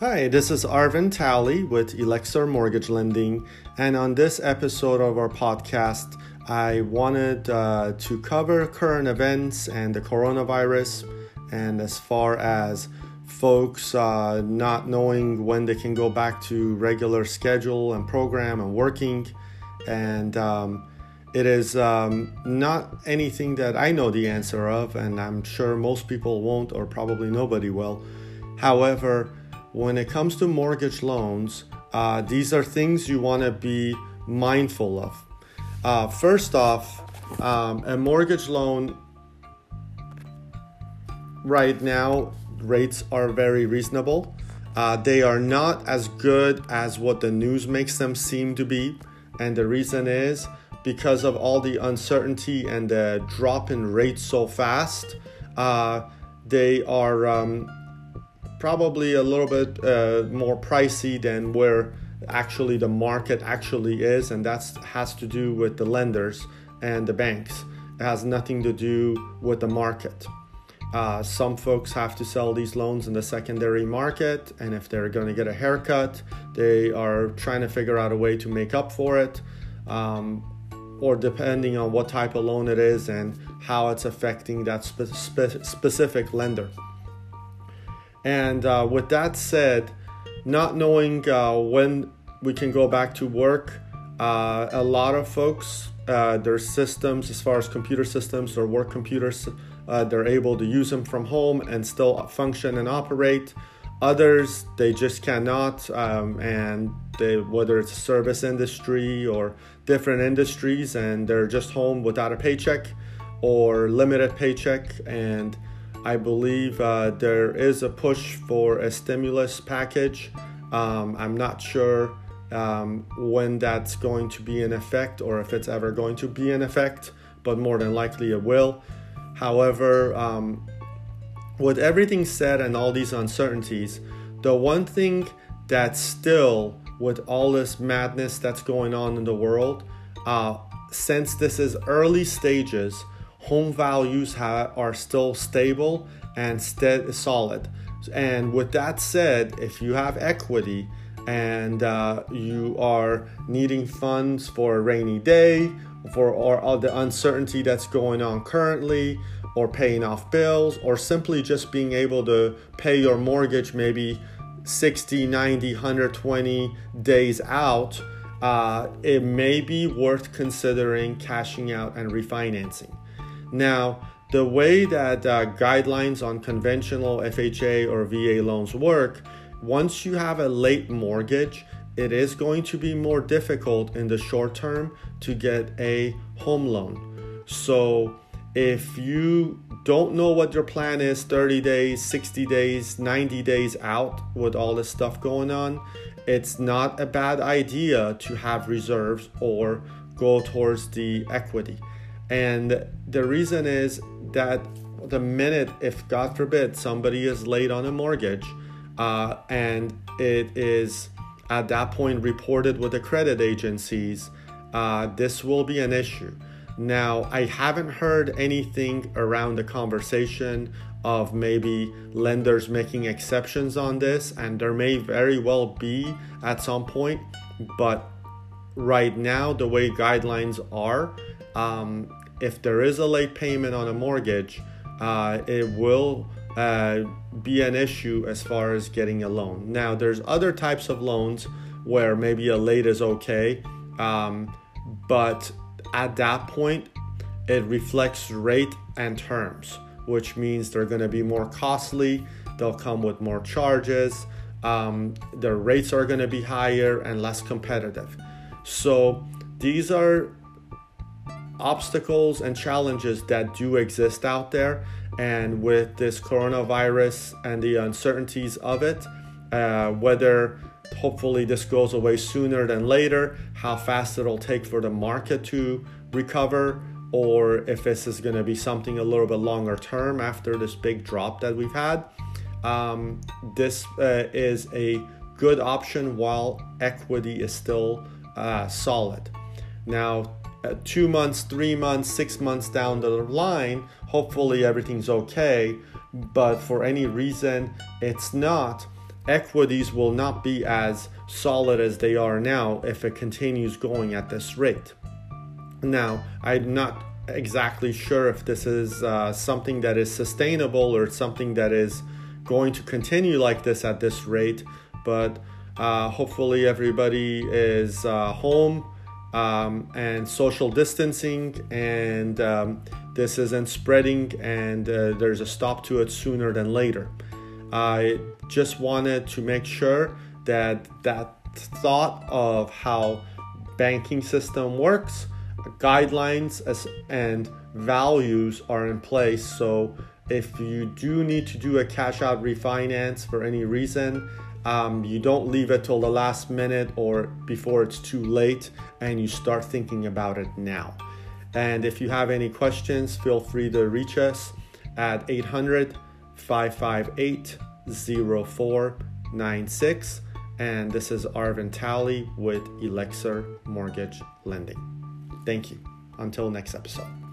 Hi, this is Arvin Talley with Elixir Mortgage Lending, and on this episode of our podcast, I wanted uh, to cover current events and the coronavirus, and as far as folks uh, not knowing when they can go back to regular schedule and program and working, and um, it is um, not anything that I know the answer of, and I'm sure most people won't, or probably nobody will. However, when it comes to mortgage loans, uh, these are things you want to be mindful of. Uh, first off, um, a mortgage loan right now rates are very reasonable. Uh, they are not as good as what the news makes them seem to be, and the reason is because of all the uncertainty and the drop in rates so fast, uh, they are um, probably a little bit uh, more pricey than where actually the market actually is, and that has to do with the lenders and the banks. It has nothing to do with the market. Uh, some folks have to sell these loans in the secondary market, and if they're going to get a haircut, they are trying to figure out a way to make up for it. Um, or depending on what type of loan it is and how it's affecting that spe- spe- specific lender. And uh, with that said, not knowing uh, when we can go back to work, uh, a lot of folks, uh, their systems, as far as computer systems or work computers, uh, they're able to use them from home and still function and operate. Others, they just cannot, um, and they, whether it's a service industry or different industries, and they're just home without a paycheck or limited paycheck. And I believe uh, there is a push for a stimulus package. Um, I'm not sure um, when that's going to be in effect or if it's ever going to be in effect, but more than likely it will. However, um, with everything said and all these uncertainties, the one thing that still, with all this madness that's going on in the world, uh, since this is early stages, home values are still stable and stead- solid. And with that said, if you have equity and uh, you are needing funds for a rainy day, for or all the uncertainty that's going on currently, or paying off bills, or simply just being able to pay your mortgage maybe 60, 90, 120 days out, uh, it may be worth considering cashing out and refinancing. Now, the way that uh, guidelines on conventional FHA or VA loans work, once you have a late mortgage, it is going to be more difficult in the short term to get a home loan. So, if you don't know what your plan is 30 days, 60 days, 90 days out with all this stuff going on, it's not a bad idea to have reserves or go towards the equity. And the reason is that the minute, if God forbid, somebody is late on a mortgage uh, and it is at that point reported with the credit agencies, uh, this will be an issue. Now, I haven't heard anything around the conversation of maybe lenders making exceptions on this, and there may very well be at some point, but right now, the way guidelines are, um, if there is a late payment on a mortgage, uh, it will uh, be an issue as far as getting a loan. Now, there's other types of loans where maybe a late is okay, um, but at that point, it reflects rate and terms, which means they're going to be more costly. They'll come with more charges. Um, the rates are going to be higher and less competitive. So, these are obstacles and challenges that do exist out there. And with this coronavirus and the uncertainties of it, uh, whether hopefully this goes away sooner than later, how fast it'll take for the market to recover, or if this is going to be something a little bit longer term after this big drop that we've had. Um, this uh, is a good option while equity is still uh, solid. Now, uh, two months, three months, six months down the line, hopefully everything's okay. But for any reason it's not, equities will not be as solid as they are now if it continues going at this rate. Now, I'm not exactly sure if this is uh, something that is sustainable or something that is going to continue like this at this rate, but uh, hopefully everybody is uh, home um, and social distancing and um, this isn't spreading and uh, there's a stop to it sooner than later. I just wanted to make sure that that thought of how banking system works guidelines as, and values are in place so if you do need to do a cash out refinance for any reason um, you don't leave it till the last minute or before it's too late and you start thinking about it now and if you have any questions feel free to reach us at 800 558 0496. And this is Arvin Talley with Elixir Mortgage Lending. Thank you. Until next episode.